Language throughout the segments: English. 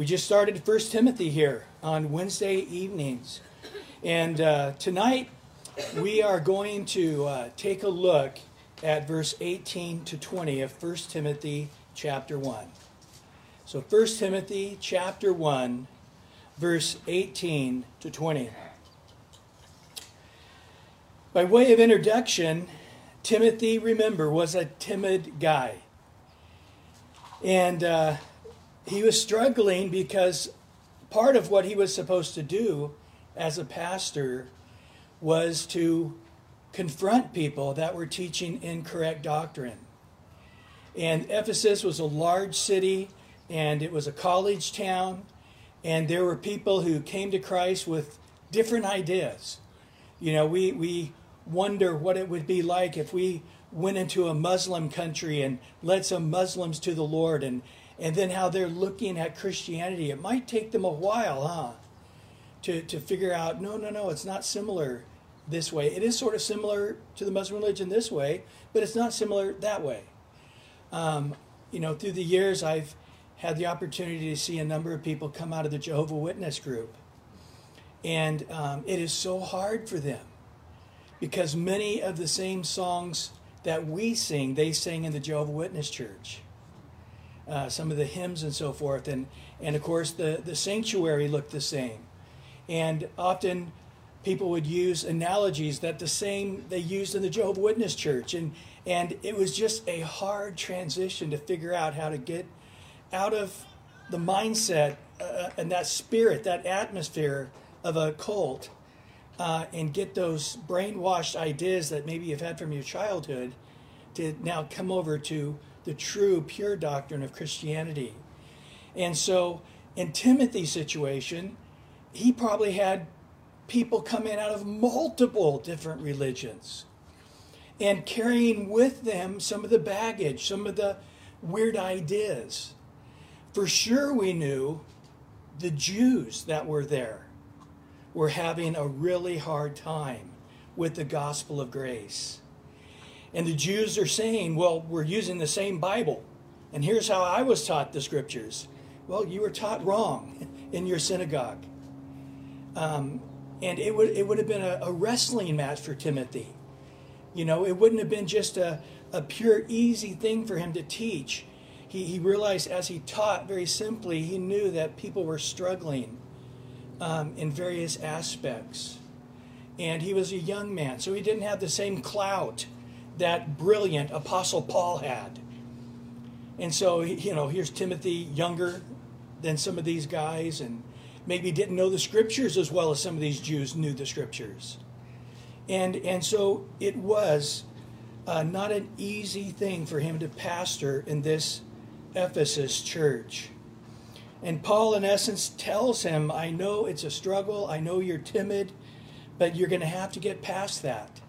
We just started First Timothy here on Wednesday evenings. And uh, tonight we are going to uh, take a look at verse 18 to 20 of 1 Timothy chapter 1. So 1 Timothy chapter 1, verse 18 to 20. By way of introduction, Timothy, remember, was a timid guy. And uh, he was struggling because part of what he was supposed to do as a pastor was to confront people that were teaching incorrect doctrine. And Ephesus was a large city and it was a college town, and there were people who came to Christ with different ideas. You know, we, we wonder what it would be like if we went into a Muslim country and led some Muslims to the Lord and, and then how they're looking at Christianity. It might take them a while, huh? To, to figure out, no, no, no, it's not similar this way. It is sort of similar to the Muslim religion this way, but it's not similar that way. Um, you know, through the years, I've had the opportunity to see a number of people come out of the Jehovah Witness group. And um, it is so hard for them because many of the same songs that we sing, they sing in the Jehovah Witness church. Uh, some of the hymns and so forth. And, and of course, the, the sanctuary looked the same. And often people would use analogies that the same they used in the Jehovah Witness church. And, and it was just a hard transition to figure out how to get out of the mindset uh, and that spirit, that atmosphere of a cult uh, and get those brainwashed ideas that maybe you've had from your childhood to now come over to the true, pure doctrine of Christianity. And so, in Timothy's situation, he probably had people come in out of multiple different religions and carrying with them some of the baggage, some of the weird ideas. For sure, we knew the Jews that were there were having a really hard time with the gospel of grace. And the Jews are saying, well, we're using the same Bible. And here's how I was taught the scriptures. Well, you were taught wrong in your synagogue. Um, and it would, it would have been a, a, wrestling match for Timothy. You know, it wouldn't have been just a, a pure, easy thing for him to teach. He, he realized as he taught very simply, he knew that people were struggling um, in various aspects. And he was a young man, so he didn't have the same clout that brilliant Apostle Paul had. And so, you know, here's Timothy, younger than some of these guys, and maybe didn't know the scriptures as well as some of these Jews knew the scriptures. And, and so it was uh, not an easy thing for him to pastor in this Ephesus church. And Paul, in essence, tells him, I know it's a struggle. I know you're timid, but you're going to have to get past that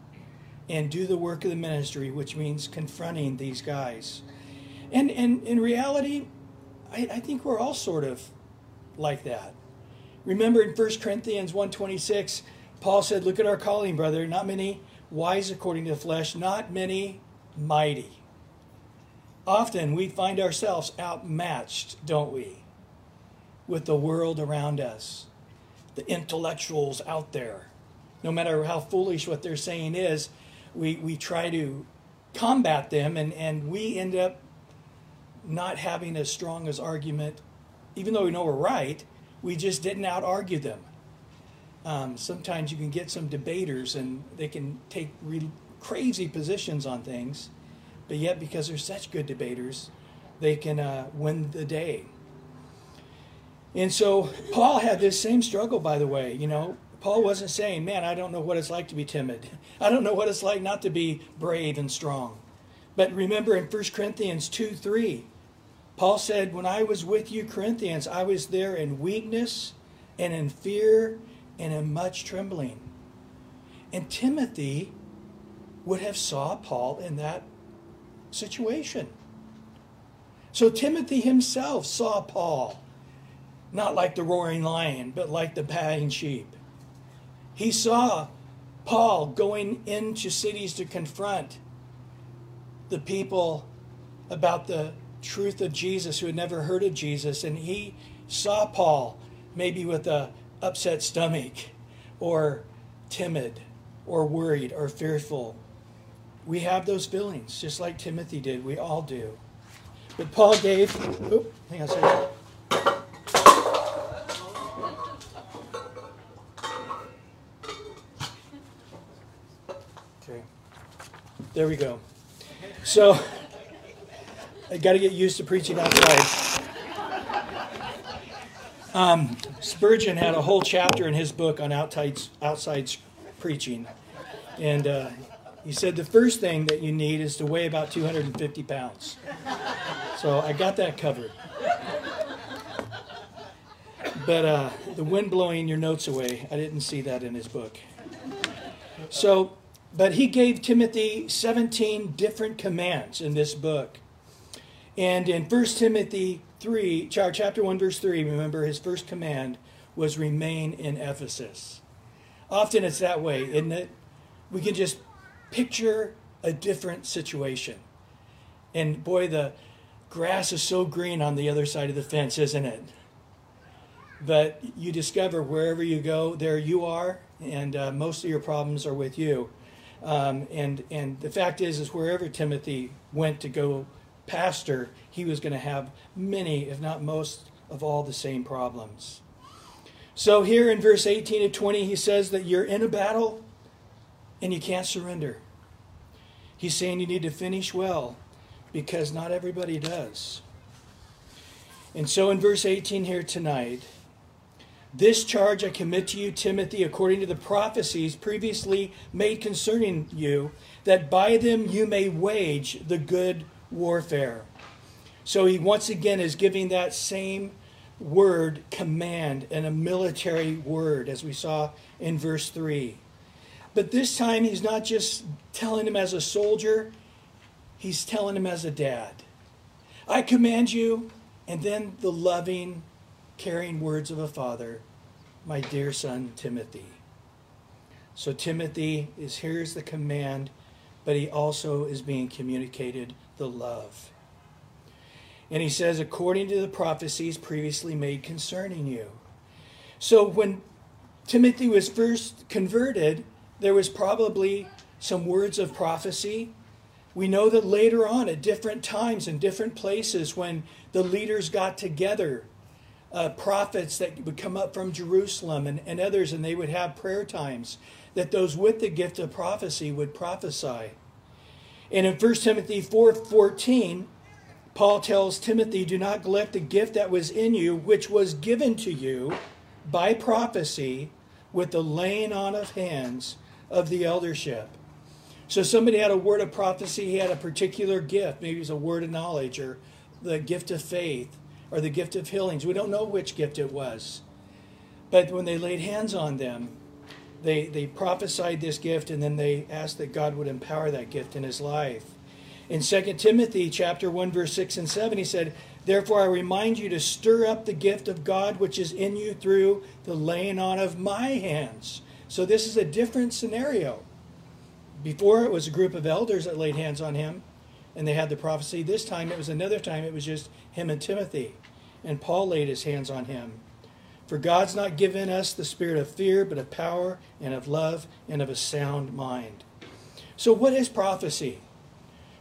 and do the work of the ministry, which means confronting these guys. And, and in reality, I, I think we're all sort of like that. Remember in 1 Corinthians 1.26, Paul said, Look at our calling, brother. Not many wise according to the flesh, not many mighty. Often we find ourselves outmatched, don't we? with the world around us, the intellectuals out there. No matter how foolish what they're saying is, we, we try to combat them, and, and we end up not having as strong as argument, even though we know we're right, we just didn't out argue them. Um, sometimes you can get some debaters and they can take re- crazy positions on things, but yet because they're such good debaters, they can uh, win the day. And so Paul had this same struggle, by the way. You know, Paul wasn't saying, man, I don't know what it's like to be timid. I don't know what it's like not to be brave and strong. But remember in 1 Corinthians 2 3, Paul said, When I was with you, Corinthians, I was there in weakness and in fear and in much trembling. And Timothy would have saw Paul in that situation. So Timothy himself saw Paul not like the roaring lion, but like the baying sheep. He saw Paul going into cities to confront the people about the truth of Jesus who had never heard of Jesus, and he saw Paul maybe with a upset stomach or timid or worried or fearful. We have those feelings, just like Timothy did. We all do. But Paul gave. Oop, hang on a second. There we go. So, I got to get used to preaching outside. Um, Spurgeon had a whole chapter in his book on outside, preaching. And uh, he said the first thing that you need is to weigh about 250 pounds. So I got that covered. But uh, the wind blowing your notes away, I didn't see that in his book. So, but he gave Timothy 17 different commands in this book. And in 1 Timothy 3, chapter 1, verse 3, remember his first command was remain in Ephesus. Often it's that way, isn't it? We can just picture a different situation. And boy, the grass is so green on the other side of the fence, isn't it? But you discover wherever you go, there you are, and uh, most of your problems are with you. Um, and and the fact is, is wherever Timothy went to go pastor, he was going to have many, if not most, of all the same problems. So here in verse 18 to 20, he says that you're in a battle and you can't surrender. He's saying you need to finish well because not everybody does. And so in verse 18 here tonight, this charge I commit to you, Timothy, according to the prophecies previously made concerning you, that by them you may wage the good warfare. So he once again is giving that same word, command, and a military word, as we saw in verse 3. But this time he's not just telling him as a soldier, he's telling him as a dad. I command you, and then the loving, caring words of a father, my dear son Timothy. So Timothy is here's the command, but he also is being communicated the love. And he says, according to the prophecies previously made concerning you. So when Timothy was first converted, there was probably some words of prophecy. We know that later on, at different times and different places, when the leaders got together, uh, prophets that would come up from Jerusalem and, and others, and they would have prayer times, that those with the gift of prophecy would prophesy. And in 1 Timothy 4:14, Paul tells Timothy, "Do not neglect the gift that was in you, which was given to you by prophecy with the laying on of hands of the eldership." So somebody had a word of prophecy, he had a particular gift, maybe it was a word of knowledge or the gift of faith or the gift of healings. We don't know which gift it was. But when they laid hands on them, they, they prophesied this gift and then they asked that God would empower that gift in his life. In 2 Timothy chapter 1 verse 6 and 7 he said, "Therefore I remind you to stir up the gift of God which is in you through the laying on of my hands." So this is a different scenario. Before it was a group of elders that laid hands on him and they had the prophecy. This time it was another time it was just him and Timothy. And Paul laid his hands on him. For God's not given us the spirit of fear, but of power and of love and of a sound mind. So, what is prophecy?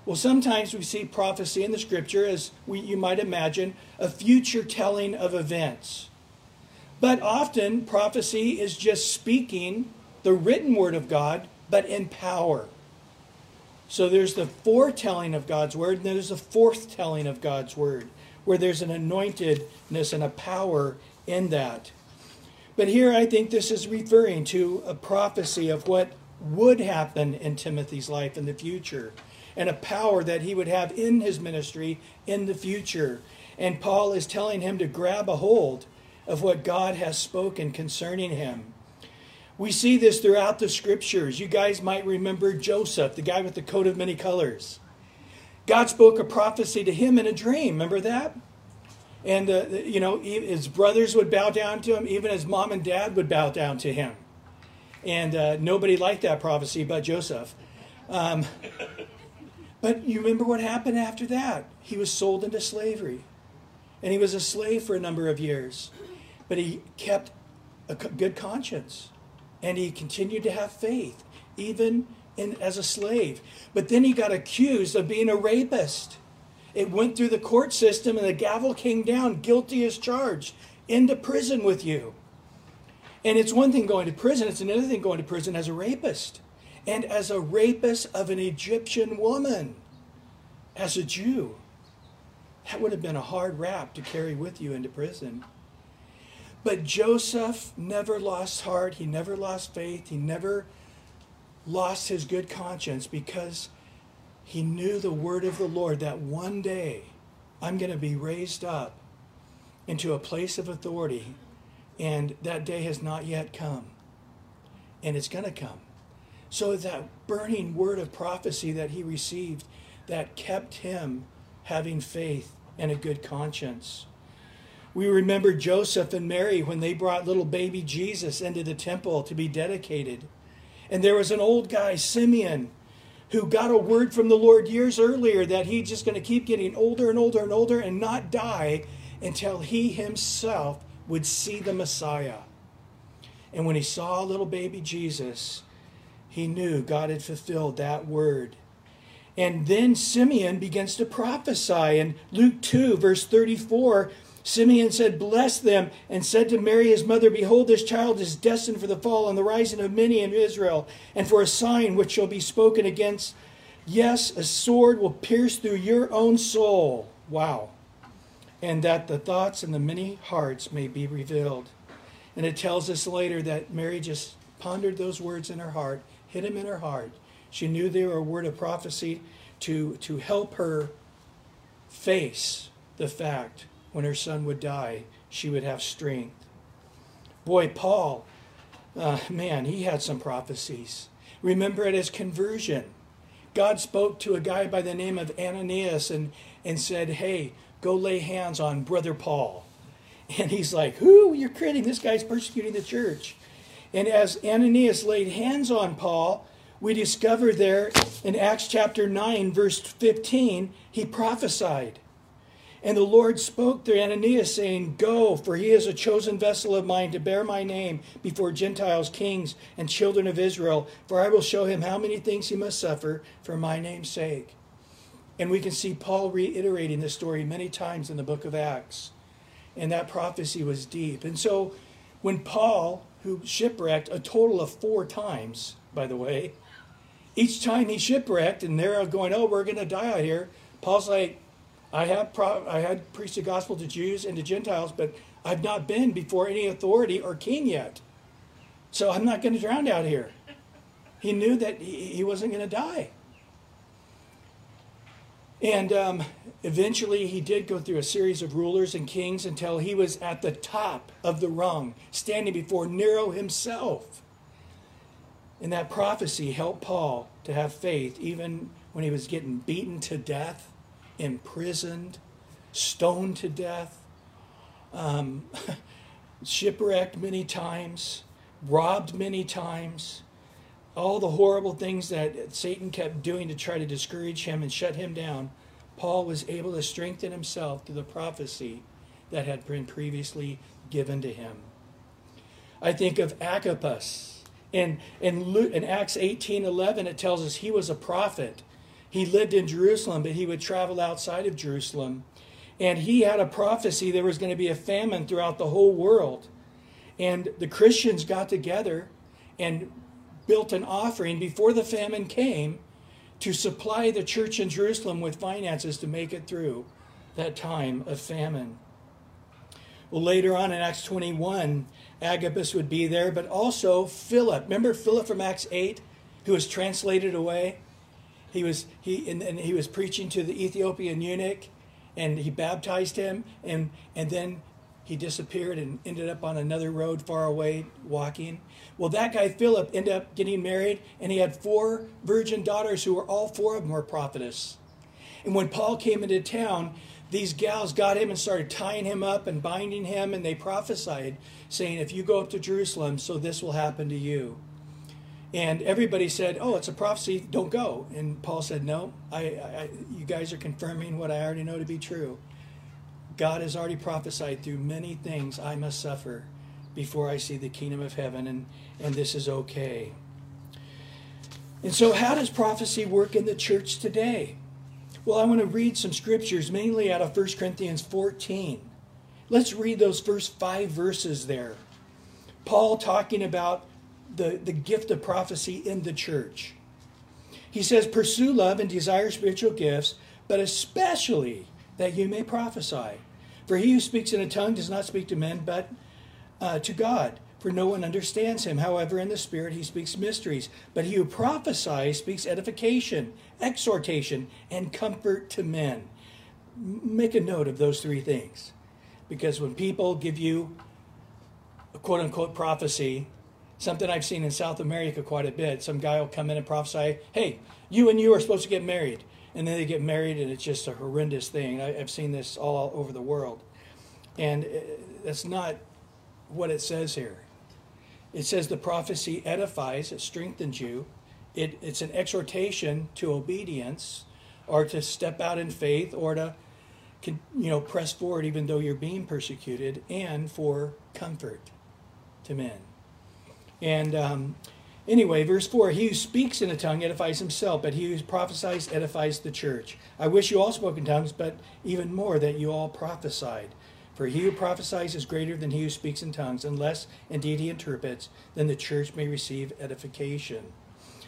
Well, sometimes we see prophecy in the scripture as we, you might imagine, a future telling of events. But often, prophecy is just speaking the written word of God, but in power. So there's the foretelling of God's word, and there's the forthtelling of God's word, where there's an anointedness and a power in that. But here I think this is referring to a prophecy of what would happen in Timothy's life in the future and a power that he would have in his ministry in the future. And Paul is telling him to grab a hold of what God has spoken concerning him. We see this throughout the scriptures. You guys might remember Joseph, the guy with the coat of many colors. God spoke a prophecy to him in a dream. Remember that? And, uh, you know, his brothers would bow down to him, even his mom and dad would bow down to him. And uh, nobody liked that prophecy but Joseph. Um, but you remember what happened after that? He was sold into slavery. and he was a slave for a number of years. But he kept a good conscience and he continued to have faith, even in, as a slave. But then he got accused of being a rapist. It went through the court system and the gavel came down, guilty as charged, into prison with you. And it's one thing going to prison, it's another thing going to prison as a rapist. And as a rapist of an Egyptian woman, as a Jew. That would have been a hard rap to carry with you into prison. But Joseph never lost heart, he never lost faith, he never lost his good conscience because he knew the word of the Lord that one day I'm going to be raised up into a place of authority, and that day has not yet come. And it's going to come. So that burning word of prophecy that he received that kept him having faith and a good conscience. We remember Joseph and Mary when they brought little baby Jesus into the temple to be dedicated. And there was an old guy, Simeon, who got a word from the Lord years earlier that he's just going to keep getting older and older and older and not die until he himself would see the Messiah. And when he saw little baby Jesus, he knew God had fulfilled that word. And then Simeon begins to prophesy. In Luke 2, verse 34, Simeon said, Bless them, and said to Mary his mother, Behold, this child is destined for the fall and the rising of many in Israel, and for a sign which shall be spoken against. Yes, a sword will pierce through your own soul. Wow. And that the thoughts and the many hearts may be revealed. And it tells us later that Mary just pondered those words in her heart, hid them in her heart. She knew they were a word of prophecy to, to help her face the fact when her son would die, she would have strength. Boy, Paul, uh, man, he had some prophecies. Remember at his conversion, God spoke to a guy by the name of Ananias and, and said, Hey, go lay hands on brother Paul. And he's like, Who? You're kidding. This guy's persecuting the church. And as Ananias laid hands on Paul, we discover there in Acts chapter 9, verse 15, he prophesied. And the Lord spoke to Ananias, saying, Go, for he is a chosen vessel of mine to bear my name before Gentiles, kings, and children of Israel, for I will show him how many things he must suffer for my name's sake. And we can see Paul reiterating this story many times in the book of Acts. And that prophecy was deep. And so when Paul, who shipwrecked a total of four times, by the way, each time he shipwrecked and they're going, oh, we're going to die out here, Paul's like, I have pro- I had preached the gospel to Jews and to Gentiles, but I've not been before any authority or king yet. So I'm not going to drown out here. He knew that he wasn't going to die. And um, eventually he did go through a series of rulers and kings until he was at the top of the rung, standing before Nero himself. And that prophecy helped Paul to have faith even when he was getting beaten to death, imprisoned, stoned to death, um, shipwrecked many times, robbed many times. All the horrible things that Satan kept doing to try to discourage him and shut him down, Paul was able to strengthen himself through the prophecy that had been previously given to him. I think of Agabus in, in, Luke, in Acts 18 11, it tells us he was a prophet. He lived in Jerusalem, but he would travel outside of Jerusalem. And he had a prophecy there was going to be a famine throughout the whole world. And the Christians got together and built an offering before the famine came to supply the church in Jerusalem with finances to make it through that time of famine. Well, later on in Acts 21, Agabus would be there, but also Philip. Remember Philip from Acts 8, who was translated away? He was he and, and he was preaching to the Ethiopian eunuch, and he baptized him, and and then he disappeared and ended up on another road far away walking. Well, that guy Philip ended up getting married, and he had four virgin daughters who were all four of them were prophetess. And when Paul came into town, these gals got him and started tying him up and binding him, and they prophesied, saying, If you go up to Jerusalem, so this will happen to you. And everybody said, Oh, it's a prophecy, don't go. And Paul said, No, I, I, you guys are confirming what I already know to be true. God has already prophesied through many things I must suffer before I see the kingdom of heaven, and, and this is okay. And so, how does prophecy work in the church today? Well, I want to read some scriptures, mainly out of 1 Corinthians 14. Let's read those first five verses there. Paul talking about the, the gift of prophecy in the church. He says, Pursue love and desire spiritual gifts, but especially that you may prophesy. For he who speaks in a tongue does not speak to men, but uh, to God for no one understands him. However, in the Spirit he speaks mysteries. But he who prophesies speaks edification, exhortation, and comfort to men. Make a note of those three things. Because when people give you a quote unquote prophecy, something I've seen in South America quite a bit, some guy will come in and prophesy, hey, you and you are supposed to get married. And then they get married, and it's just a horrendous thing. I've seen this all over the world. And uh, that's not what it says here. It says the prophecy edifies, it strengthens you. It, it's an exhortation to obedience or to step out in faith or to you know press forward even though you're being persecuted and for comfort to men and um, anyway verse 4 he who speaks in a tongue edifies himself but he who prophesies edifies the church i wish you all spoke in tongues but even more that you all prophesied for he who prophesies is greater than he who speaks in tongues, unless indeed he interprets, then the church may receive edification.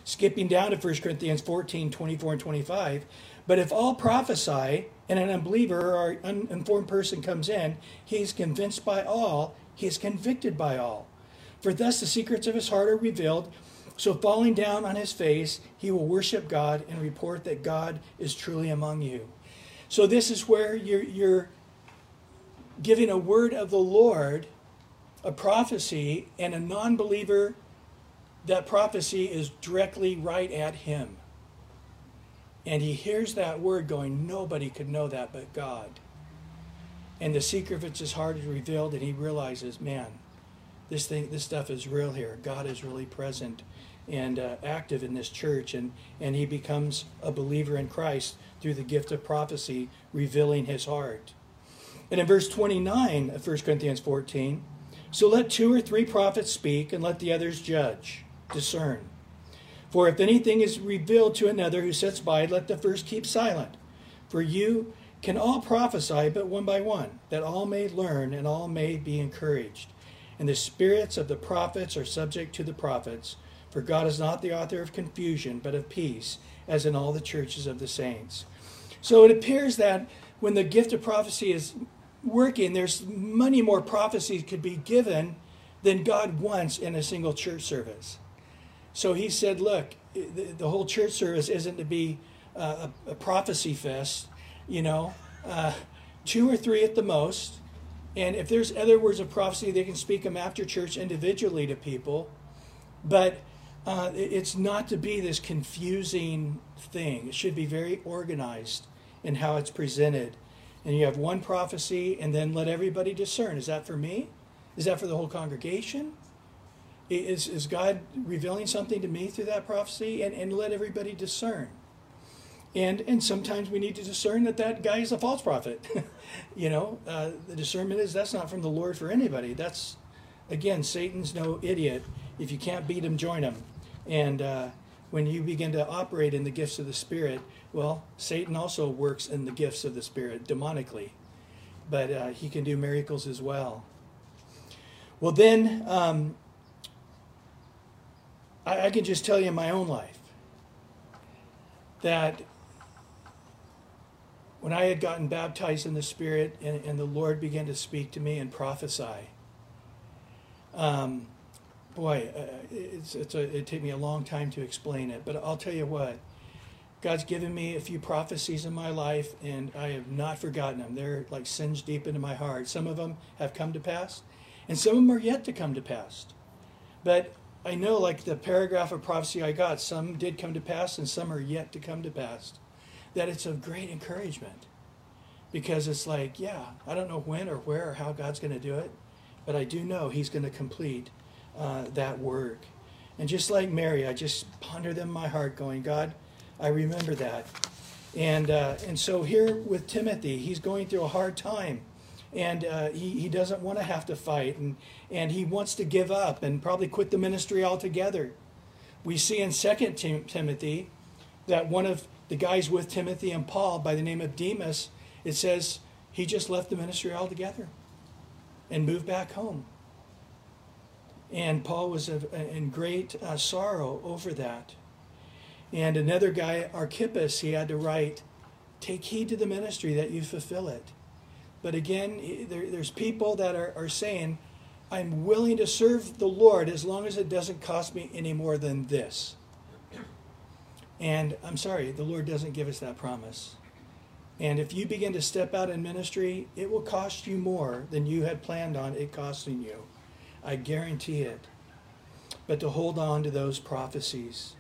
Skipping down to 1 Corinthians 14 24 and 25. But if all prophesy, and an unbeliever or uninformed person comes in, he is convinced by all, he is convicted by all. For thus the secrets of his heart are revealed. So falling down on his face, he will worship God and report that God is truly among you. So this is where you're, you're giving a word of the Lord, a prophecy, and a non believer, that prophecy is directly right at him. And he hears that word going, Nobody could know that but God. And the secret of his heart is revealed, and he realizes, man, this thing, this stuff is real here. God is really present and uh, active in this church, and, and he becomes a believer in Christ through the gift of prophecy, revealing his heart. And in verse 29 of 1 Corinthians 14, so let two or three prophets speak, and let the others judge, discern. For if anything is revealed to another who sits by, let the first keep silent. For you can all prophesy, but one by one, that all may learn and all may be encouraged. And the spirits of the prophets are subject to the prophets, for God is not the author of confusion, but of peace, as in all the churches of the saints. So it appears that when the gift of prophecy is working, there's many more prophecies could be given than God wants in a single church service. So he said, look, the, whole church service isn't to be a, a, prophecy fest, you know, uh, two or three at the most. And if there's other words of prophecy, they can speak them after church individually to people. But uh, it's not to be this confusing thing. It should be very organized in how it's presented and you have one prophecy and then let everybody discern. Is that for me? Is that for the whole congregation? Is, is God revealing something to me through that prophecy? And, and let everybody discern. And, and sometimes we need to discern that that guy is a false prophet. you know, uh, the discernment is that's not from the Lord for anybody. That's, again, Satan's no idiot. If you can't beat him, join him. And uh, when you begin to operate in the gifts of the Spirit, well, Satan also works in the gifts of the Spirit demonically, but uh, he can do miracles as well. Well, then, um, I, I can just tell you in my own life that when I had gotten baptized in the Spirit and, and the Lord began to speak to me and prophesy, um, boy, uh, it's, it's a, it took me a long time to explain it, but I'll tell you what God's given me a few prophecies in my life, and I have not forgotten them. They're like singed deep into my heart. Some of them have come to pass, and some of them are yet to come to pass. But I know, like the paragraph of prophecy I got, some did come to pass, and some are yet to come to pass. That it's of great encouragement. Because it's like, yeah, I don't know when or where or how God's going to do it, but I do know He's going to complete uh, that work. And just like Mary, I just ponder them in my heart, going, God, I remember that. And, uh, and so here with Timothy, he's going through a hard time and uh, he, he doesn't want to have to fight, and, and he wants to give up and probably quit the ministry altogether. We see in 2 Tim- Timothy that one of the guys with Timothy and Paul by the name of Demas, it says he just left the ministry altogether and moved back home. And Paul was in great uh, sorrow over that. And another guy, Archippus, he had to write, Take heed to the ministry that you fulfill it. But again, there, there's people that are, are saying, I'm willing to serve the Lord as long as it doesn't cost me any more than this. And I'm sorry, the Lord doesn't give us that promise. And if you begin to step out in ministry, it will cost you more than you had planned on it costing you. I guarantee it. But to hold on to those prophecies.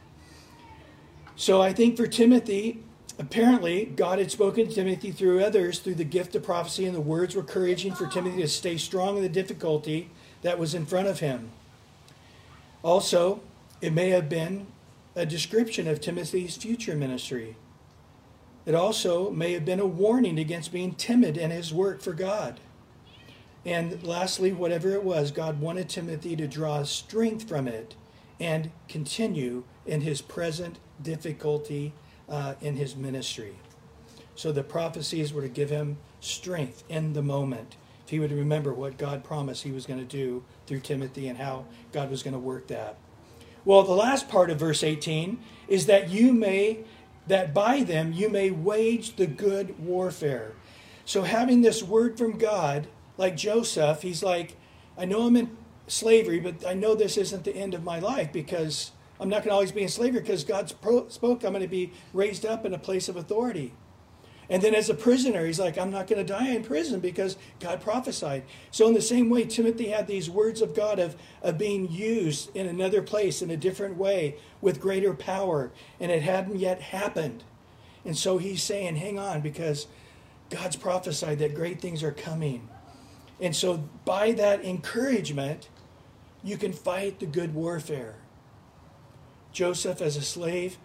So I think for Timothy, apparently God had spoken to Timothy through others through the gift of prophecy, and the words were encouraging for Timothy to stay strong in the difficulty that was in front of him. Also, it may have been a description of Timothy's future ministry. It also may have been a warning against being timid in his work for God. And lastly, whatever it was, God wanted Timothy to draw strength from it and continue in his present difficulty uh, in his ministry. So the prophecies were to give him strength in the moment. If he would remember what God promised he was going to do through Timothy and how God was going to work that. Well, the last part of verse 18 is that you may, that by them you may wage the good warfare. So having this word from God like Joseph, he's like, I know I'm in slavery, but I know this isn't the end of my life because I'm not going to always be in slavery because God spoke I'm going to be raised up in a place of authority. And then as a prisoner, he's like, I'm not going to die in prison because God prophesied. So, in the same way, Timothy had these words of God of, of being used in another place in a different way with greater power, and it hadn't yet happened. And so he's saying, hang on, because God's prophesied that great things are coming. And so, by that encouragement, you can fight the good warfare. Joseph, as a slave,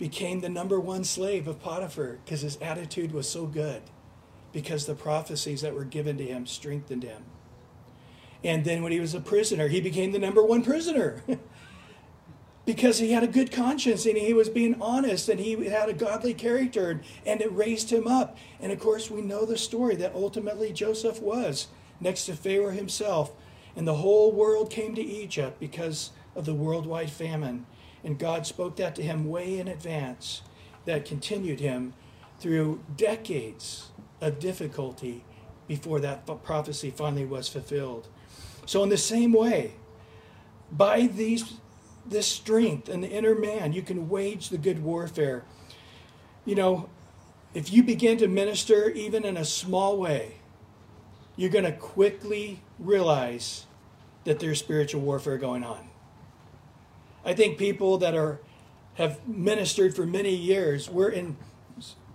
became the number one slave of Potiphar because his attitude was so good, because the prophecies that were given to him strengthened him. And then when he was a prisoner, he became the number one prisoner because he had a good conscience and he was being honest and he had a godly character and it raised him up. And of course, we know the story that ultimately Joseph was next to Pharaoh himself. And the whole world came to Egypt because of the worldwide famine. And God spoke that to him way in advance that continued him through decades of difficulty before that prophecy finally was fulfilled. So, in the same way, by these, this strength and the inner man, you can wage the good warfare. You know, if you begin to minister even in a small way, you're going to quickly realize that there's spiritual warfare going on. I think people that are have ministered for many years, we're in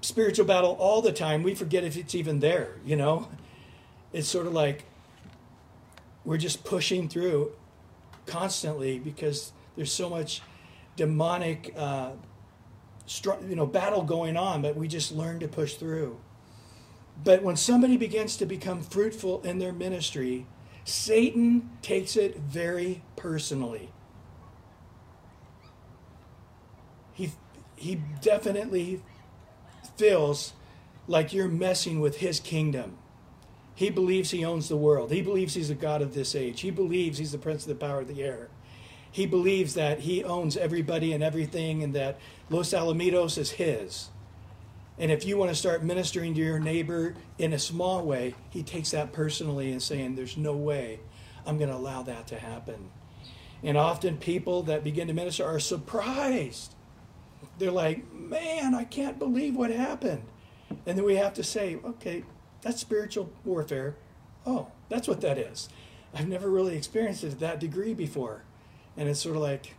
spiritual battle all the time. We forget if it's even there, you know? It's sort of like we're just pushing through constantly because there's so much demonic uh, you know battle going on but we just learn to push through but when somebody begins to become fruitful in their ministry, Satan takes it very personally. He, definitely feels like you're messing with his kingdom. He believes he owns the world. He believes he's the God of this age. He believes he's the prince of the power of the air. He believes that he owns everybody and everything and that Los Alamitos is his. And if you want to start ministering to your neighbor in a small way, he takes that personally and saying, There's no way I'm going to allow that to happen. And often people that begin to minister are surprised. They're like, Man, I can't believe what happened. And then we have to say, Okay, that's spiritual warfare. Oh, that's what that is. I've never really experienced it to that degree before. And it's sort of like,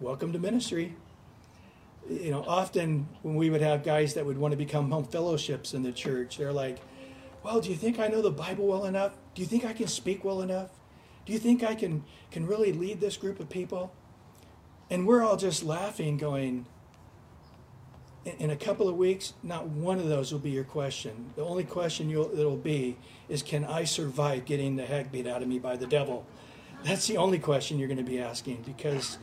Welcome to ministry you know, often when we would have guys that would want to become home fellowships in the church, they're like, well, do you think I know the Bible well enough? Do you think I can speak well enough? Do you think I can, can really lead this group of people? And we're all just laughing, going, in, a couple of weeks, not one of those will be your question. The only question you'll, it'll be is, can I survive getting the heck beat out of me by the devil? That's the only question you're going to be asking because,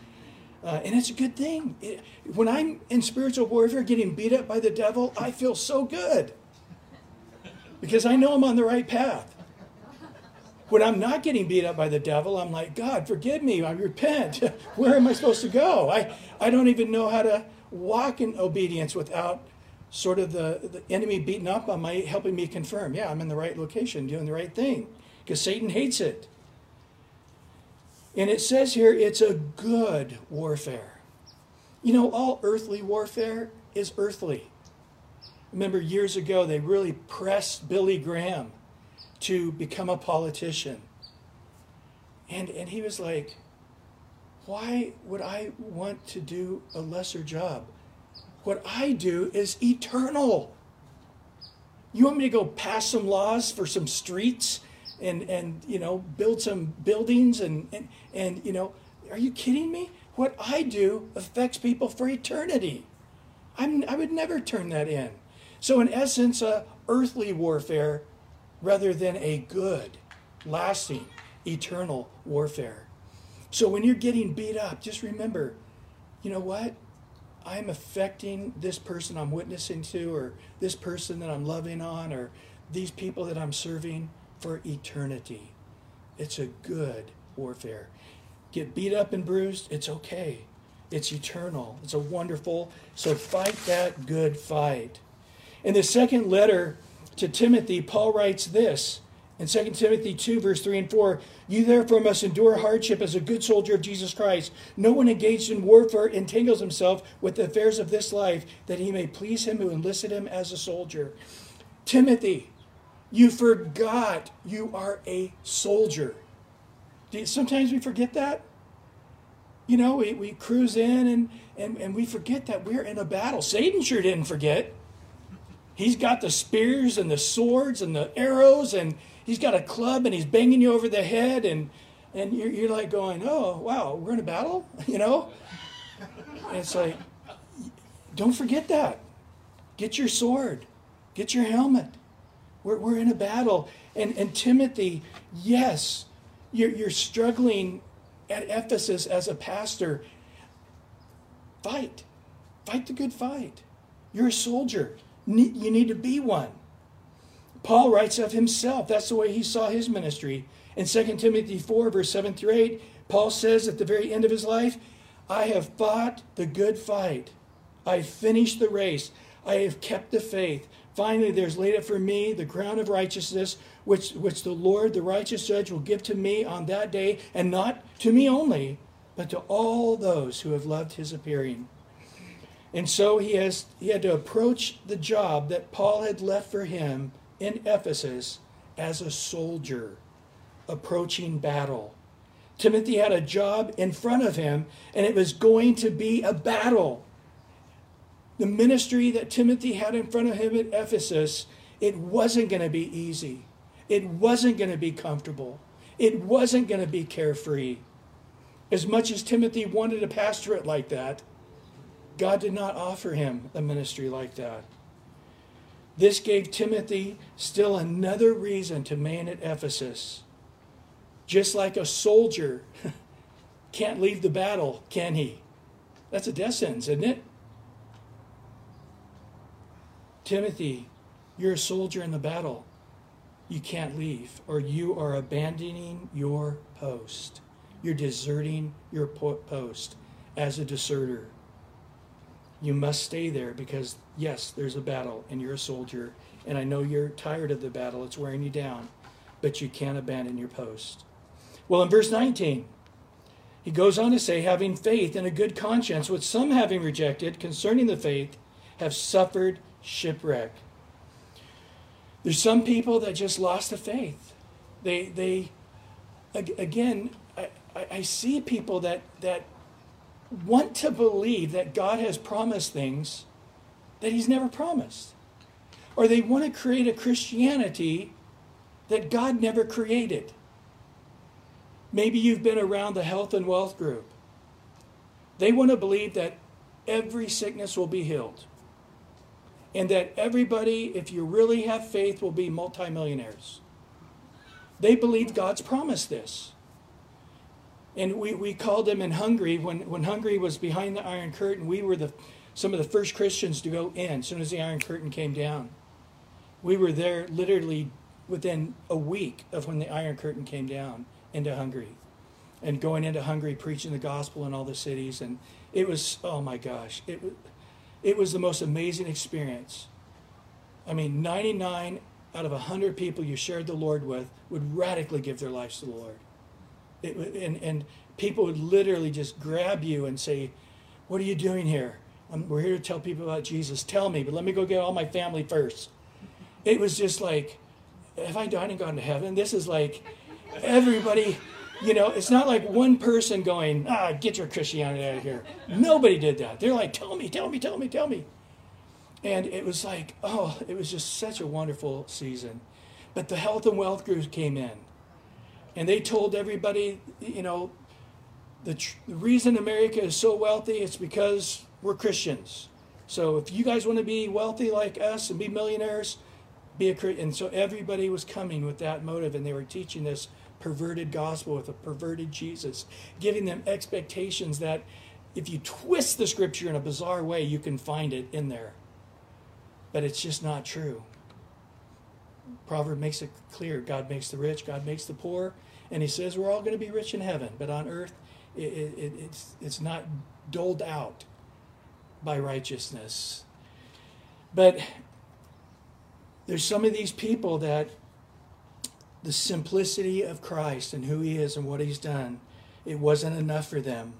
uh, and it's a good thing. It, when I'm in spiritual warfare getting beat up by the devil, I feel so good because I know I'm on the right path. When I'm not getting beat up by the devil, I'm like, God, forgive me. I repent. Where am I supposed to go? I, I don't even know how to walk in obedience without sort of the, the enemy beating up on my helping me confirm, yeah, I'm in the right location, doing the right thing. Because Satan hates it. And it says here it's a good warfare. You know, all earthly warfare is earthly. Remember years ago, they really pressed Billy Graham to become a politician. And, and he was like, why would I want to do a lesser job? What I do is eternal. You want me to go pass some laws for some streets and, and you know, build some buildings and, and, and, you know, are you kidding me? What I do affects people for eternity. I'm, I would never turn that in. So, in essence, a earthly warfare rather than a good, lasting, eternal warfare. So, when you're getting beat up, just remember you know what? I'm affecting this person I'm witnessing to, or this person that I'm loving on, or these people that I'm serving for eternity. It's a good warfare. Get beat up and bruised, it's okay. It's eternal. It's a wonderful. So fight that good fight. In the second letter to Timothy, Paul writes this in 2 Timothy 2, verse 3 and 4 You therefore must endure hardship as a good soldier of Jesus Christ. No one engaged in warfare entangles himself with the affairs of this life, that he may please him who enlisted him as a soldier. Timothy, you forgot you are a soldier. Sometimes we forget that. You know, we, we cruise in and, and, and we forget that we're in a battle. Satan sure didn't forget. He's got the spears and the swords and the arrows, and he's got a club and he's banging you over the head, and, and you're, you're like going, oh, wow, we're in a battle? You know? And it's like, don't forget that. Get your sword, get your helmet. We're, we're in a battle. And, and Timothy, yes, you're, you're struggling at Ephesus as a pastor. Fight. Fight the good fight. You're a soldier. You need to be one. Paul writes of himself. That's the way he saw his ministry. In 2 Timothy 4, verse 7 through 8, Paul says at the very end of his life, I have fought the good fight. I have finished the race. I have kept the faith. Finally, there's laid up for me the crown of righteousness, which, which the Lord, the righteous judge, will give to me on that day, and not to me only, but to all those who have loved his appearing. And so he has he had to approach the job that Paul had left for him in Ephesus as a soldier approaching battle. Timothy had a job in front of him and it was going to be a battle. The ministry that Timothy had in front of him at Ephesus, it wasn't going to be easy. It wasn't going to be comfortable. It wasn't going to be carefree. As much as Timothy wanted a pastorate like that, God did not offer him a ministry like that. This gave Timothy still another reason to man at Ephesus. Just like a soldier can't leave the battle, can he? That's a death sentence, isn't it? Timothy, you're a soldier in the battle. You can't leave, or you are abandoning your post. You're deserting your post as a deserter. You must stay there because, yes, there's a battle and you're a soldier. And I know you're tired of the battle, it's wearing you down, but you can't abandon your post. Well, in verse 19, he goes on to say, having faith and a good conscience, which some having rejected concerning the faith have suffered shipwreck. There's some people that just lost the faith. They, they, again, I, I see people that, that want to believe that God has promised things that He's never promised. Or they want to create a Christianity that God never created. Maybe you've been around the health and wealth group. They want to believe that every sickness will be healed. and that everybody, if you really have faith, will be multimillionaires. They believe God's promised this. And we, we called them in Hungary, when, when Hungary was behind the Iron Curtain, we were the, some of the first Christians to go in as soon as the Iron Curtain came down. We were there literally within a week of when the Iron Curtain came down into Hungary and going into Hungary preaching the gospel in all the cities. And it was, oh my gosh, it, it was the most amazing experience. I mean, 99 out of 100 people you shared the Lord with would radically give their lives to the Lord. It, and, and people would literally just grab you and say, What are you doing here? I'm, we're here to tell people about Jesus. Tell me, but let me go get all my family first. It was just like, Have I died and gone to heaven? This is like everybody, you know, it's not like one person going, Ah, get your Christianity out of here. Nobody did that. They're like, Tell me, tell me, tell me, tell me. And it was like, oh, it was just such a wonderful season. But the health and wealth groups came in and they told everybody, you know, the, tr- the reason America is so wealthy is because we're Christians. So if you guys want to be wealthy like us and be millionaires, be a Christian. And so everybody was coming with that motive, and they were teaching this perverted gospel with a perverted Jesus, giving them expectations that if you twist the scripture in a bizarre way, you can find it in there. But it's just not true. Proverb makes it clear God makes the rich, God makes the poor. And he says we're all going to be rich in heaven, but on earth it, it, it's, it's not doled out by righteousness. But there's some of these people that the simplicity of Christ and who he is and what he's done, it wasn't enough for them.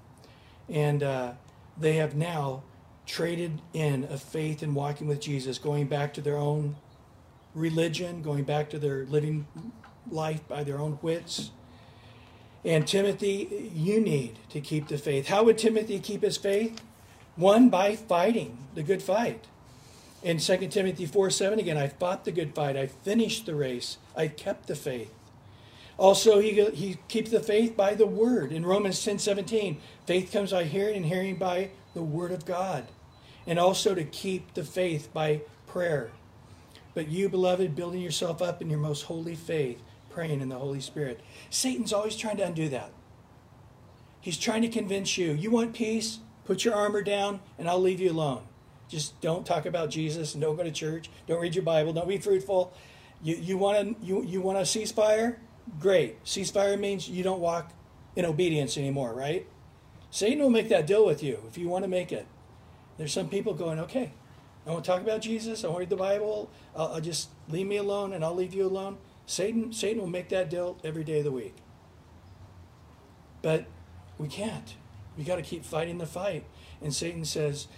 And uh, they have now traded in a faith in walking with Jesus, going back to their own religion, going back to their living life by their own wits. And Timothy, you need to keep the faith. How would Timothy keep his faith? One, by fighting the good fight. In 2 Timothy 4 7, again, I fought the good fight. I finished the race. I kept the faith. Also, he, he keeps the faith by the word. In Romans 10 17, faith comes by hearing, and hearing by the word of God. And also to keep the faith by prayer. But you, beloved, building yourself up in your most holy faith, praying in the Holy Spirit. Satan's always trying to undo that. He's trying to convince you, you want peace? Put your armor down and I'll leave you alone. Just don't talk about Jesus and don't go to church. Don't read your Bible. Don't be fruitful. You, you want to you, you want a ceasefire? Great. Ceasefire means you don't walk in obedience anymore, right? Satan will make that deal with you if you want to make it. There's some people going, okay, I won't talk about Jesus. I won't read the Bible. I'll, I'll just leave me alone and I'll leave you alone. Satan, Satan will make that deal every day of the week. But we can't. We got to keep fighting the fight. And Satan says,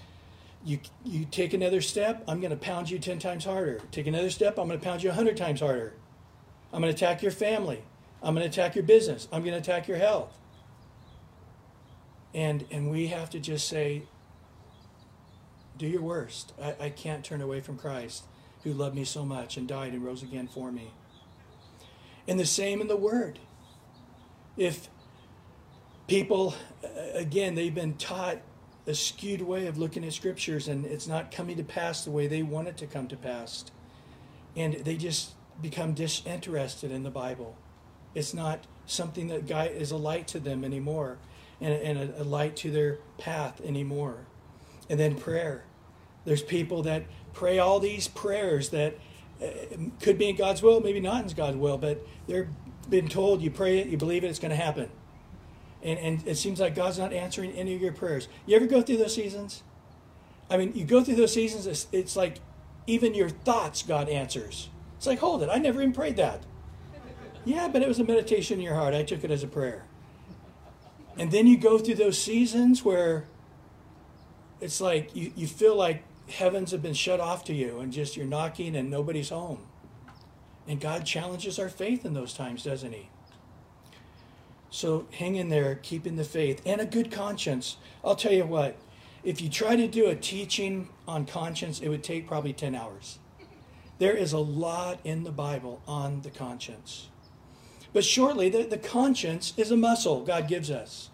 you, you take another step, I'm going to pound you 10 times harder. Take another step, I'm going to pound you 100 times harder. I'm going to attack your family. I'm going to attack your business. I'm going to attack your health. And, and we have to just say, do your worst. I, I can't turn away from Christ who loved me so much and died and rose again for me. And the same in the Word. If people, uh, again, they've been taught a skewed way of looking at scriptures and it's not coming to pass the way they want it to come to pass. And they just become disinterested in the Bible. It's not something that guy is a light to them anymore and, a light to their path anymore. And then prayer. There's people that pray all these prayers that uh, could be in God's will, maybe not in God's will, but they're been told you pray it, you believe it, it's going to happen. And, and it seems like God's not answering any of your prayers. You ever go through those seasons? I mean, you go through those seasons, it's, it's like even your thoughts, God answers. It's like, hold it, I never even prayed that. Yeah, but it was a meditation in your heart. I took it as a prayer. And then you go through those seasons where it's like you, you feel like heavens have been shut off to you and just you're knocking and nobody's home. And God challenges our faith in those times, doesn't He? So hang in there, keeping the faith and a good conscience. I'll tell you what, if you try to do a teaching on conscience, it would take probably 10 hours. There is a lot in the Bible on the conscience. But shortly, the, the conscience is a muscle God gives us.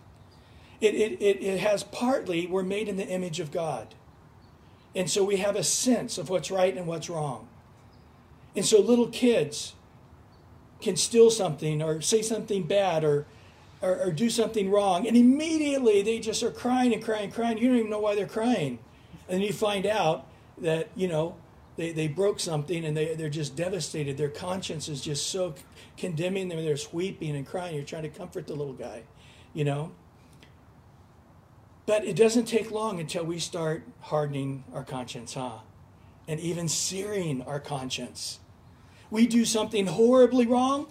It, it, it, it has partly, we're made in the image of God. And so we have a sense of what's right and what's wrong. And so little kids can steal something or say something bad or, or, or, do something wrong, and immediately they just are crying and crying and crying. You don't even know why they're crying. And you find out that, you know, they, they broke something and they, they're just devastated. Their conscience is just so condemning them. They're weeping and crying. You're trying to comfort the little guy, you know. But it doesn't take long until we start hardening our conscience, huh? And even searing our conscience. We do something horribly wrong,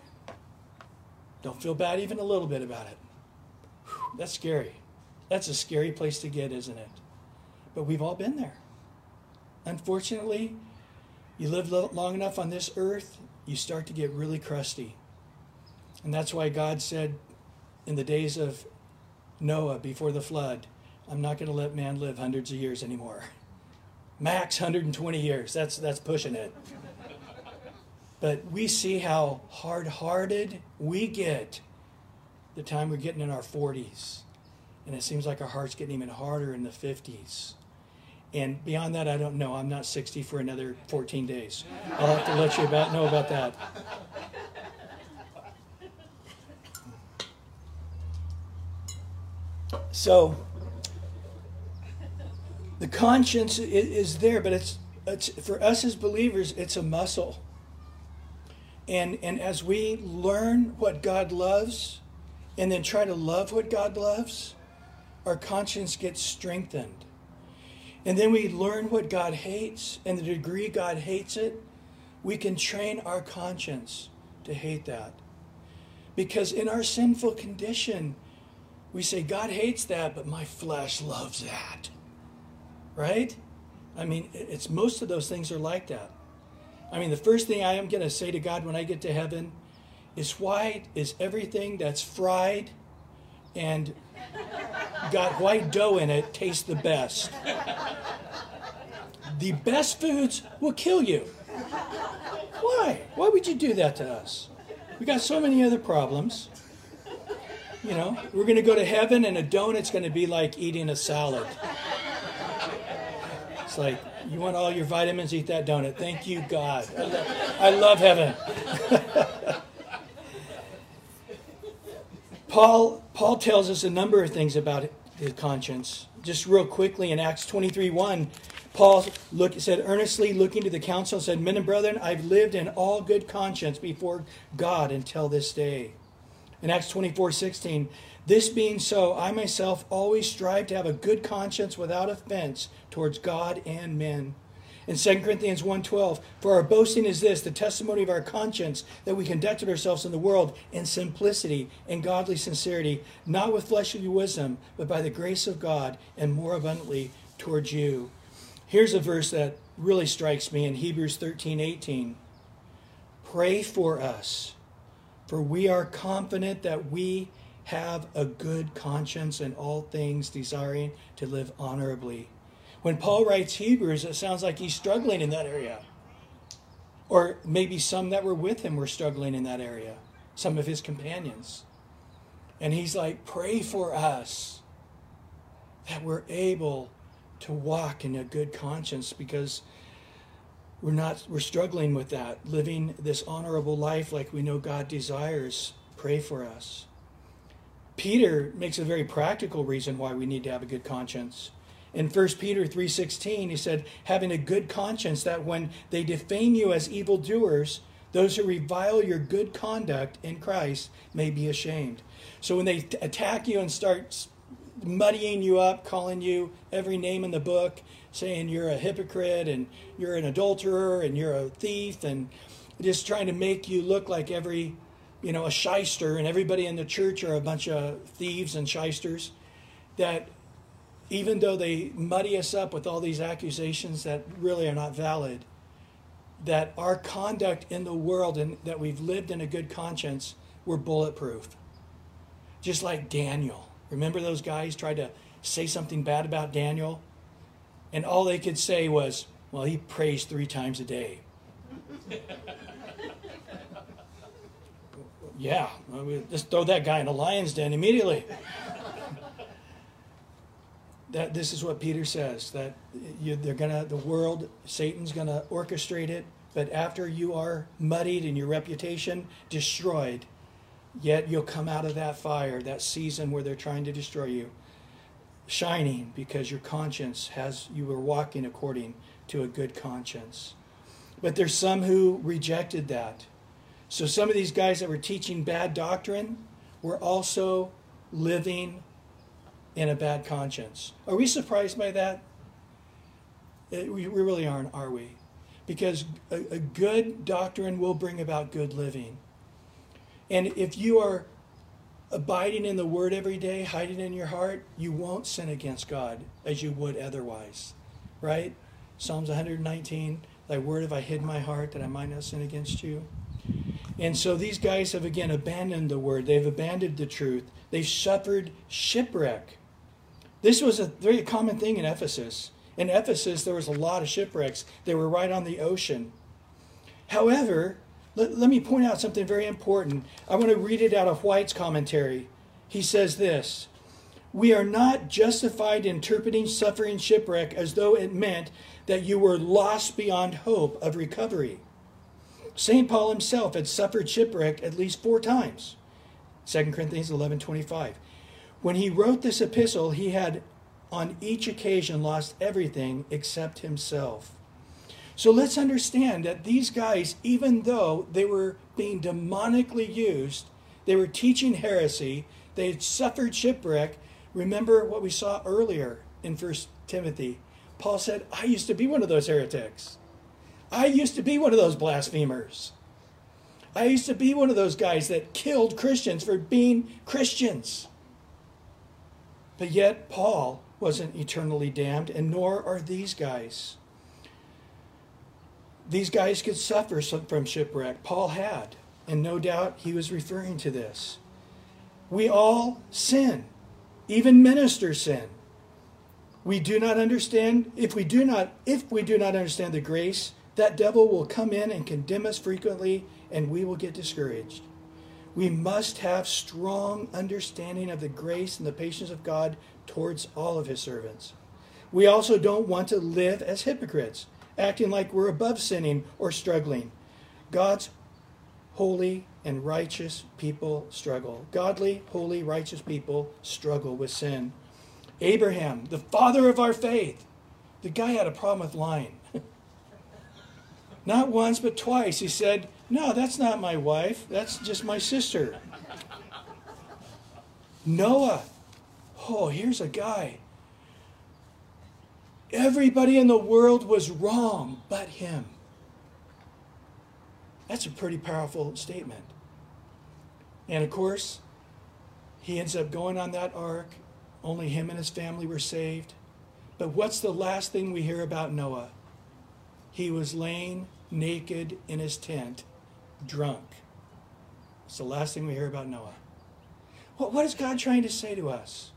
don't feel bad even a little bit about it. Whew, that's scary. That's a scary place to get, isn't it? But we've all been there. Unfortunately, you live long enough on this earth, you start to get really crusty. And that's why God said in the days of Noah before the flood, I'm not going to let man live hundreds of years anymore. Max 120 years. That's that's pushing it. But we see how hard-hearted we get the time we're getting in our 40s. And it seems like our heart's getting even harder in the 50s. And beyond that, I don't know. I'm not 60 for another 14 days. I'll have to let you about know about that. So, the conscience is there, but it's, it's for us as believers, it's a muscle. And, and as we learn what God loves and then try to love what God loves, our conscience gets strengthened. And then we learn what God hates and the degree God hates it, we can train our conscience to hate that. Because in our sinful condition, we say, God hates that, but my flesh loves that. Right? I mean, it's most of those things are like that. I mean, the first thing I am going to say to God when I get to heaven is why is everything that's fried and got white dough in it taste the best? The best foods will kill you. Why? Why would you do that to us? We got so many other problems. You know, we're going to go to heaven and a donut's going to be like eating a salad. It's like, you want all your vitamins, eat that donut. Thank you, God. I love, I love heaven. Paul, Paul tells us a number of things about his conscience. Just real quickly in Acts 23 1, Paul look, said, earnestly looking to the council, said, Men and brethren, I've lived in all good conscience before God until this day. In Acts 24 16, this being so, I myself always strive to have a good conscience without offense towards God and men. In 2 Corinthians 1:12, for our boasting is this, the testimony of our conscience, that we conducted ourselves in the world in simplicity and godly sincerity, not with fleshly wisdom, but by the grace of God, and more abundantly towards you. Here's a verse that really strikes me in Hebrews 13:18. Pray for us, for we are confident that we have a good conscience in all things, desiring to live honorably. When Paul writes Hebrews, it sounds like he's struggling in that area. Or maybe some that were with him were struggling in that area, some of his companions. And he's like, pray for us that we're able to walk in a good conscience because we're not we're struggling with that living this honorable life like we know God desires pray for us Peter makes a very practical reason why we need to have a good conscience. In 1 Peter 3:16, he said, "Having a good conscience that when they defame you as evildoers, those who revile your good conduct in Christ may be ashamed." So when they attack you and start muddying you up, calling you every name in the book, saying you're a hypocrite and you're an adulterer and you're a thief and just trying to make you look like every you know, a shyster and everybody in the church are a bunch of thieves and shysters, that even though they muddy us up with all these accusations that really are not valid, that our conduct in the world and that we've lived in a good conscience, we're bulletproof. Just like Daniel. Remember those guys tried to say something bad about Daniel? And all they could say was, well, he prays three times a day. yeah, just throw that guy in a lion's den immediately. That this is what Peter says that you, they're gonna the world Satan's gonna orchestrate it, but after you are muddied and your reputation destroyed, yet you'll come out of that fire, that season where they're trying to destroy you, shining because your conscience has you were walking according to a good conscience. But there's some who rejected that. So some of these guys that were teaching bad doctrine were also living in a bad conscience. Are we surprised by that? Eh, we, we really aren't, are we? Because a, a good doctrine will bring about good living. And if you are abiding in the word every day, hiding in your heart, you won't sin against God as you would otherwise. Right? Psalms 119 Thy word have I hid in my heart that I might not sin against you. And so these guys have again abandoned the word. They've abandoned the truth. They've suffered shipwreck. This was a very common thing in Ephesus. In Ephesus, there was a lot of shipwrecks. They were right on the ocean. However, let, let me point out something very important. I want to read it out of White's commentary. He says this We are not justified interpreting suffering shipwreck as though it meant that you were lost beyond hope of recovery. St. Paul himself had suffered shipwreck at least four times. 2 Corinthians 11:25. When he wrote this epistle, he had on each occasion lost everything except himself. So let's understand that these guys, even though they were being demonically used, they were teaching heresy, they had suffered shipwreck. Remember what we saw earlier in 1 Timothy. Paul said, I used to be one of those heretics. I used to be one of those blasphemers. I used to be one of those guys that killed Christians for being Christians. But yet, Paul wasn't eternally damned, and nor are these guys. These guys could suffer from shipwreck. Paul had, and no doubt he was referring to this. We all sin, even ministers sin we do not understand if we do not if we do not understand the grace that devil will come in and condemn us frequently and we will get discouraged we must have strong understanding of the grace and the patience of god towards all of his servants we also don't want to live as hypocrites acting like we're above sinning or struggling god's holy and righteous people struggle godly holy righteous people struggle with sin Abraham, the father of our faith. The guy had a problem with lying. not once, but twice. He said, No, that's not my wife. That's just my sister. Noah. Oh, here's a guy. Everybody in the world was wrong but him. That's a pretty powerful statement. And of course, he ends up going on that ark only him and his family were saved. But what's the last thing we hear about Noah? He was laying naked in his tent, drunk. It's the last thing we hear about Noah. what is God trying to say to us?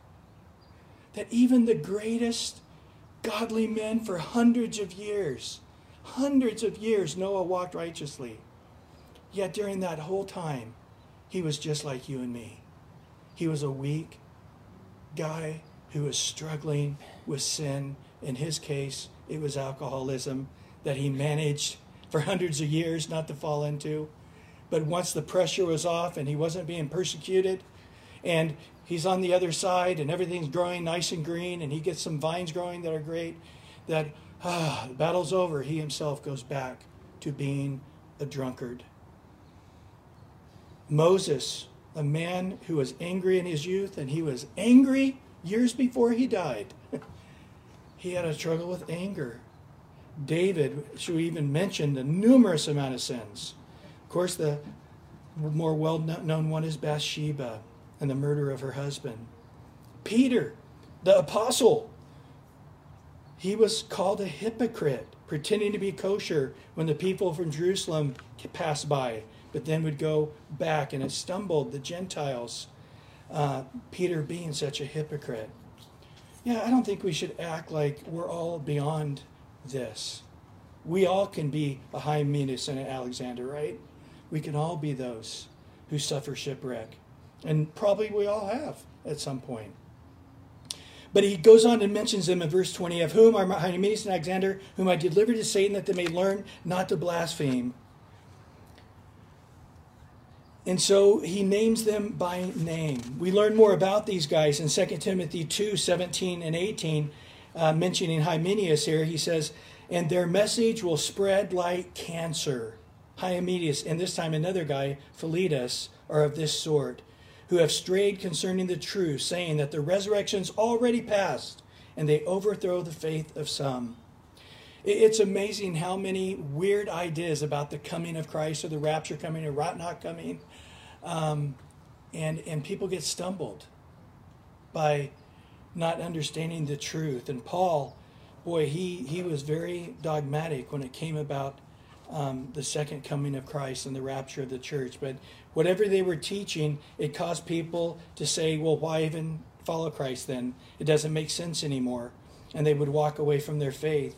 That even the greatest godly men for hundreds of years, hundreds of years, Noah walked righteously. Yet during that whole time, he was just like you and me. He was a weak, guy who was struggling with sin. In his case, it was alcoholism that he managed for hundreds of years not to fall into. But once the pressure was off and he wasn't being persecuted, and he's on the other side and everything's growing nice and green, and he gets some vines growing that are great, that ah, the battle's over, he himself goes back to being a drunkard. Moses a man who was angry in his youth, and he was angry years before he died. he had a struggle with anger. David, should we even mention the numerous amount of sins. Of course, the more well known one is Bathsheba and the murder of her husband. Peter, the apostle, he was called a hypocrite, pretending to be kosher when the people from Jerusalem passed by but then would go back and it stumbled the Gentiles. Uh, Peter being such a hypocrite. Yeah, I don't think we should act like we're all beyond this. We all can be a Hymenaeus and an Alexander, right? We can all be those who suffer shipwreck. And probably we all have at some point. But he goes on and mentions them in verse 20 of whom are Hymenaeus and Alexander, whom I delivered to Satan that they may learn not to blaspheme. And so he names them by name. We learn more about these guys in 2 Timothy 2 17 and 18, uh, mentioning Hymenaeus here. He says, And their message will spread like cancer. Hymenaeus, and this time another guy, Philetus, are of this sort who have strayed concerning the truth, saying that the resurrection's already past, and they overthrow the faith of some. It's amazing how many weird ideas about the coming of Christ or the rapture coming or not coming, um, and and people get stumbled by not understanding the truth. And Paul, boy, he he was very dogmatic when it came about um, the second coming of Christ and the rapture of the church. But whatever they were teaching, it caused people to say, well, why even follow Christ then? It doesn't make sense anymore. And they would walk away from their faith.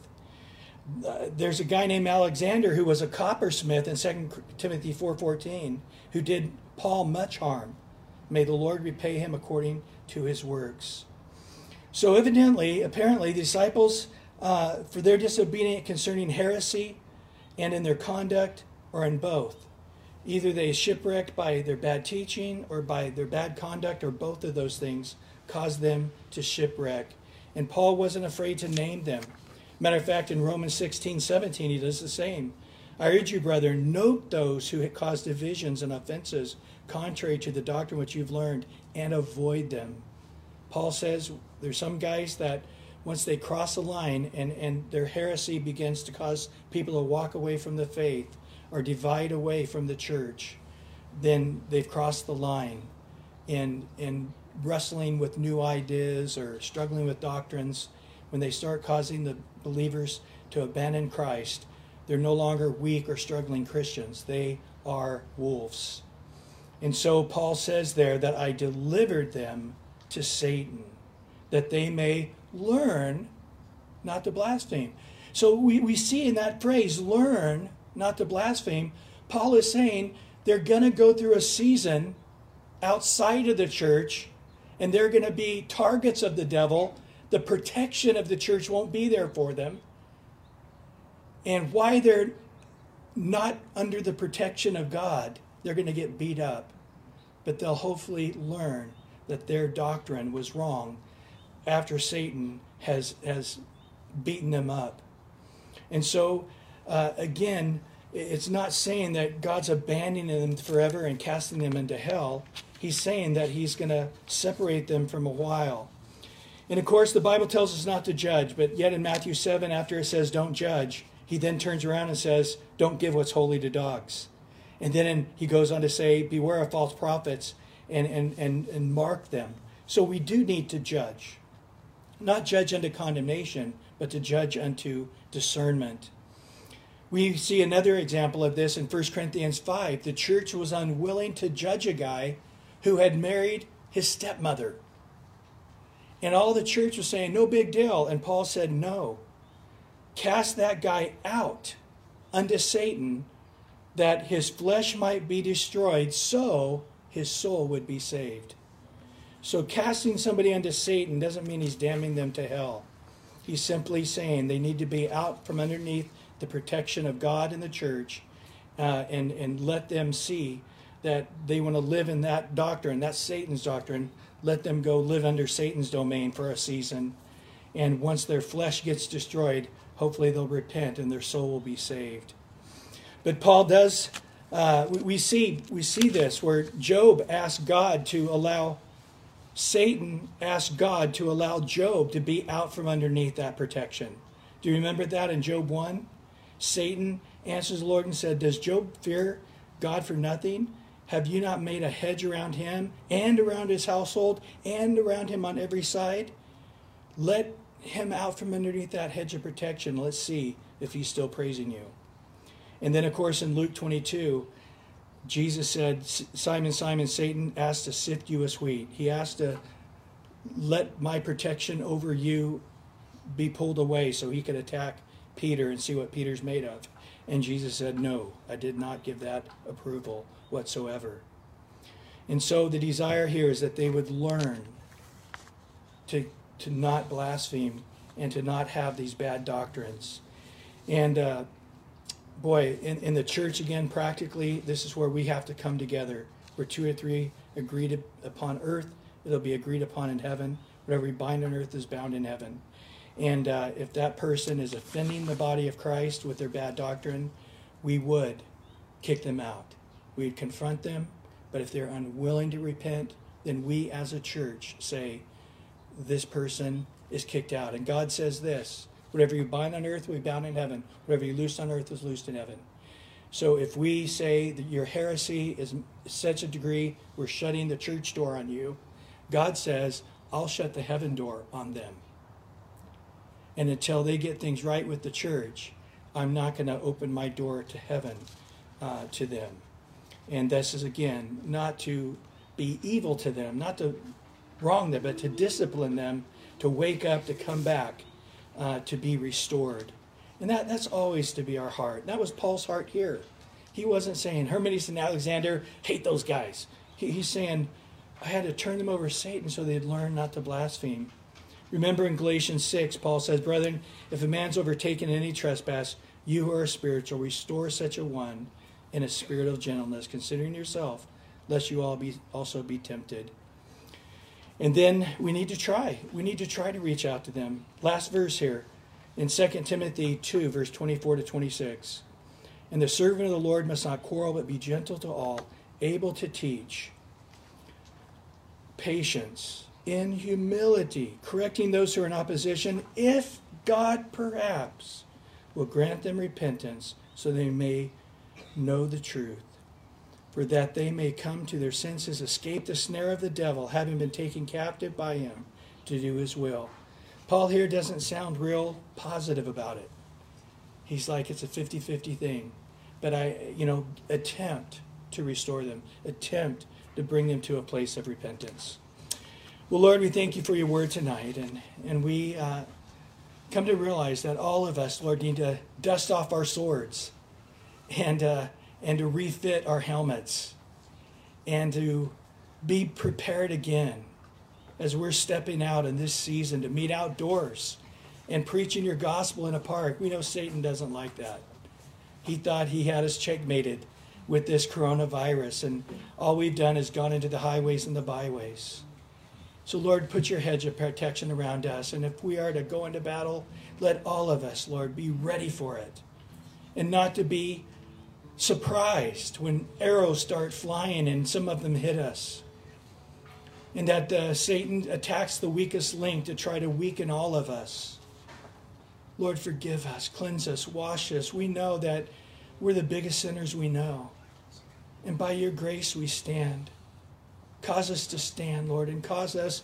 Uh, there's a guy named Alexander who was a coppersmith in 2 Timothy 4.14 who did Paul much harm. May the Lord repay him according to his works. So evidently, apparently, the disciples, uh, for their disobedience concerning heresy, and in their conduct or in both. Either they shipwrecked by their bad teaching or by their bad conduct, or both of those things caused them to shipwreck. And Paul wasn't afraid to name them. Matter of fact, in Romans 16 17, he does the same. I urge you, brethren, note those who cause divisions and offenses contrary to the doctrine which you've learned and avoid them. Paul says there's some guys that once they cross the line and, and their heresy begins to cause people to walk away from the faith or divide away from the church, then they've crossed the line in, in wrestling with new ideas or struggling with doctrines. When they start causing the believers to abandon Christ, they're no longer weak or struggling Christians. They are wolves. And so Paul says there that I delivered them to Satan, that they may learn not to blaspheme. So we, we see in that phrase, learn not to blaspheme, Paul is saying they're going to go through a season outside of the church and they're going to be targets of the devil. The protection of the church won't be there for them. And why they're not under the protection of God, they're going to get beat up. But they'll hopefully learn that their doctrine was wrong after Satan has, has beaten them up. And so, uh, again, it's not saying that God's abandoning them forever and casting them into hell. He's saying that He's going to separate them from a while. And of course, the Bible tells us not to judge, but yet in Matthew 7, after it says don't judge, he then turns around and says, don't give what's holy to dogs. And then he goes on to say, beware of false prophets and, and, and, and mark them. So we do need to judge not judge unto condemnation, but to judge unto discernment. We see another example of this in 1 Corinthians 5. The church was unwilling to judge a guy who had married his stepmother. And all the church was saying, no big deal. And Paul said, no. Cast that guy out unto Satan that his flesh might be destroyed, so his soul would be saved. So casting somebody unto Satan doesn't mean he's damning them to hell. He's simply saying they need to be out from underneath the protection of God and the church uh, and, and let them see that they want to live in that doctrine. That's Satan's doctrine. Let them go live under Satan's domain for a season. And once their flesh gets destroyed, hopefully they'll repent and their soul will be saved. But Paul does, uh, we, we, see, we see this where Job asked God to allow Satan asked God to allow Job to be out from underneath that protection. Do you remember that in Job 1? Satan answers the Lord and said, Does Job fear God for nothing? Have you not made a hedge around him and around his household and around him on every side? Let him out from underneath that hedge of protection. Let's see if he's still praising you. And then, of course, in Luke 22, Jesus said, Simon, Simon, Satan asked to sift you as wheat. He asked to let my protection over you be pulled away so he could attack Peter and see what Peter's made of. And Jesus said, No, I did not give that approval whatsoever. And so the desire here is that they would learn to, to not blaspheme and to not have these bad doctrines. And uh, boy, in, in the church again, practically, this is where we have to come together. Where two or three agreed upon earth, it'll be agreed upon in heaven. Whatever we bind on earth is bound in heaven. And uh, if that person is offending the body of Christ with their bad doctrine, we would kick them out. We'd confront them, but if they're unwilling to repent, then we as a church say, this person is kicked out. And God says this whatever you bind on earth will be bound in heaven, whatever you loose on earth is loosed in heaven. So if we say that your heresy is such a degree, we're shutting the church door on you, God says, I'll shut the heaven door on them. And until they get things right with the church, I'm not going to open my door to heaven uh, to them. And this is, again, not to be evil to them, not to wrong them, but to discipline them, to wake up, to come back, uh, to be restored. And that, that's always to be our heart. That was Paul's heart here. He wasn't saying, Hermes and Alexander, hate those guys. He, he's saying, I had to turn them over to Satan so they'd learn not to blaspheme. Remember in Galatians 6, Paul says, Brethren, if a man's overtaken in any trespass, you who are spiritual, restore such a one in a spirit of gentleness, considering yourself, lest you all be also be tempted. And then we need to try. We need to try to reach out to them. Last verse here in 2 Timothy 2, verse 24 to 26. And the servant of the Lord must not quarrel, but be gentle to all, able to teach, patience, in humility, correcting those who are in opposition, if God perhaps will grant them repentance so they may know the truth, for that they may come to their senses, escape the snare of the devil, having been taken captive by him to do his will. Paul here doesn't sound real positive about it. He's like, it's a 50 50 thing. But I, you know, attempt to restore them, attempt to bring them to a place of repentance. Well, Lord, we thank you for your word tonight, and, and we uh, come to realize that all of us, Lord, need to dust off our swords and, uh, and to refit our helmets and to be prepared again as we're stepping out in this season to meet outdoors and preaching your gospel in a park. We know Satan doesn't like that. He thought he had us checkmated with this coronavirus, and all we've done is gone into the highways and the byways. So, Lord, put your hedge of protection around us. And if we are to go into battle, let all of us, Lord, be ready for it. And not to be surprised when arrows start flying and some of them hit us. And that uh, Satan attacks the weakest link to try to weaken all of us. Lord, forgive us, cleanse us, wash us. We know that we're the biggest sinners we know. And by your grace we stand. Cause us to stand, Lord, and cause us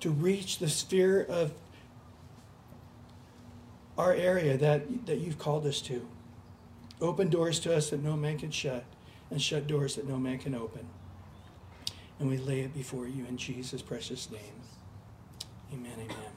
to reach the sphere of our area that, that you've called us to. Open doors to us that no man can shut, and shut doors that no man can open. And we lay it before you in Jesus' precious name. Amen, amen.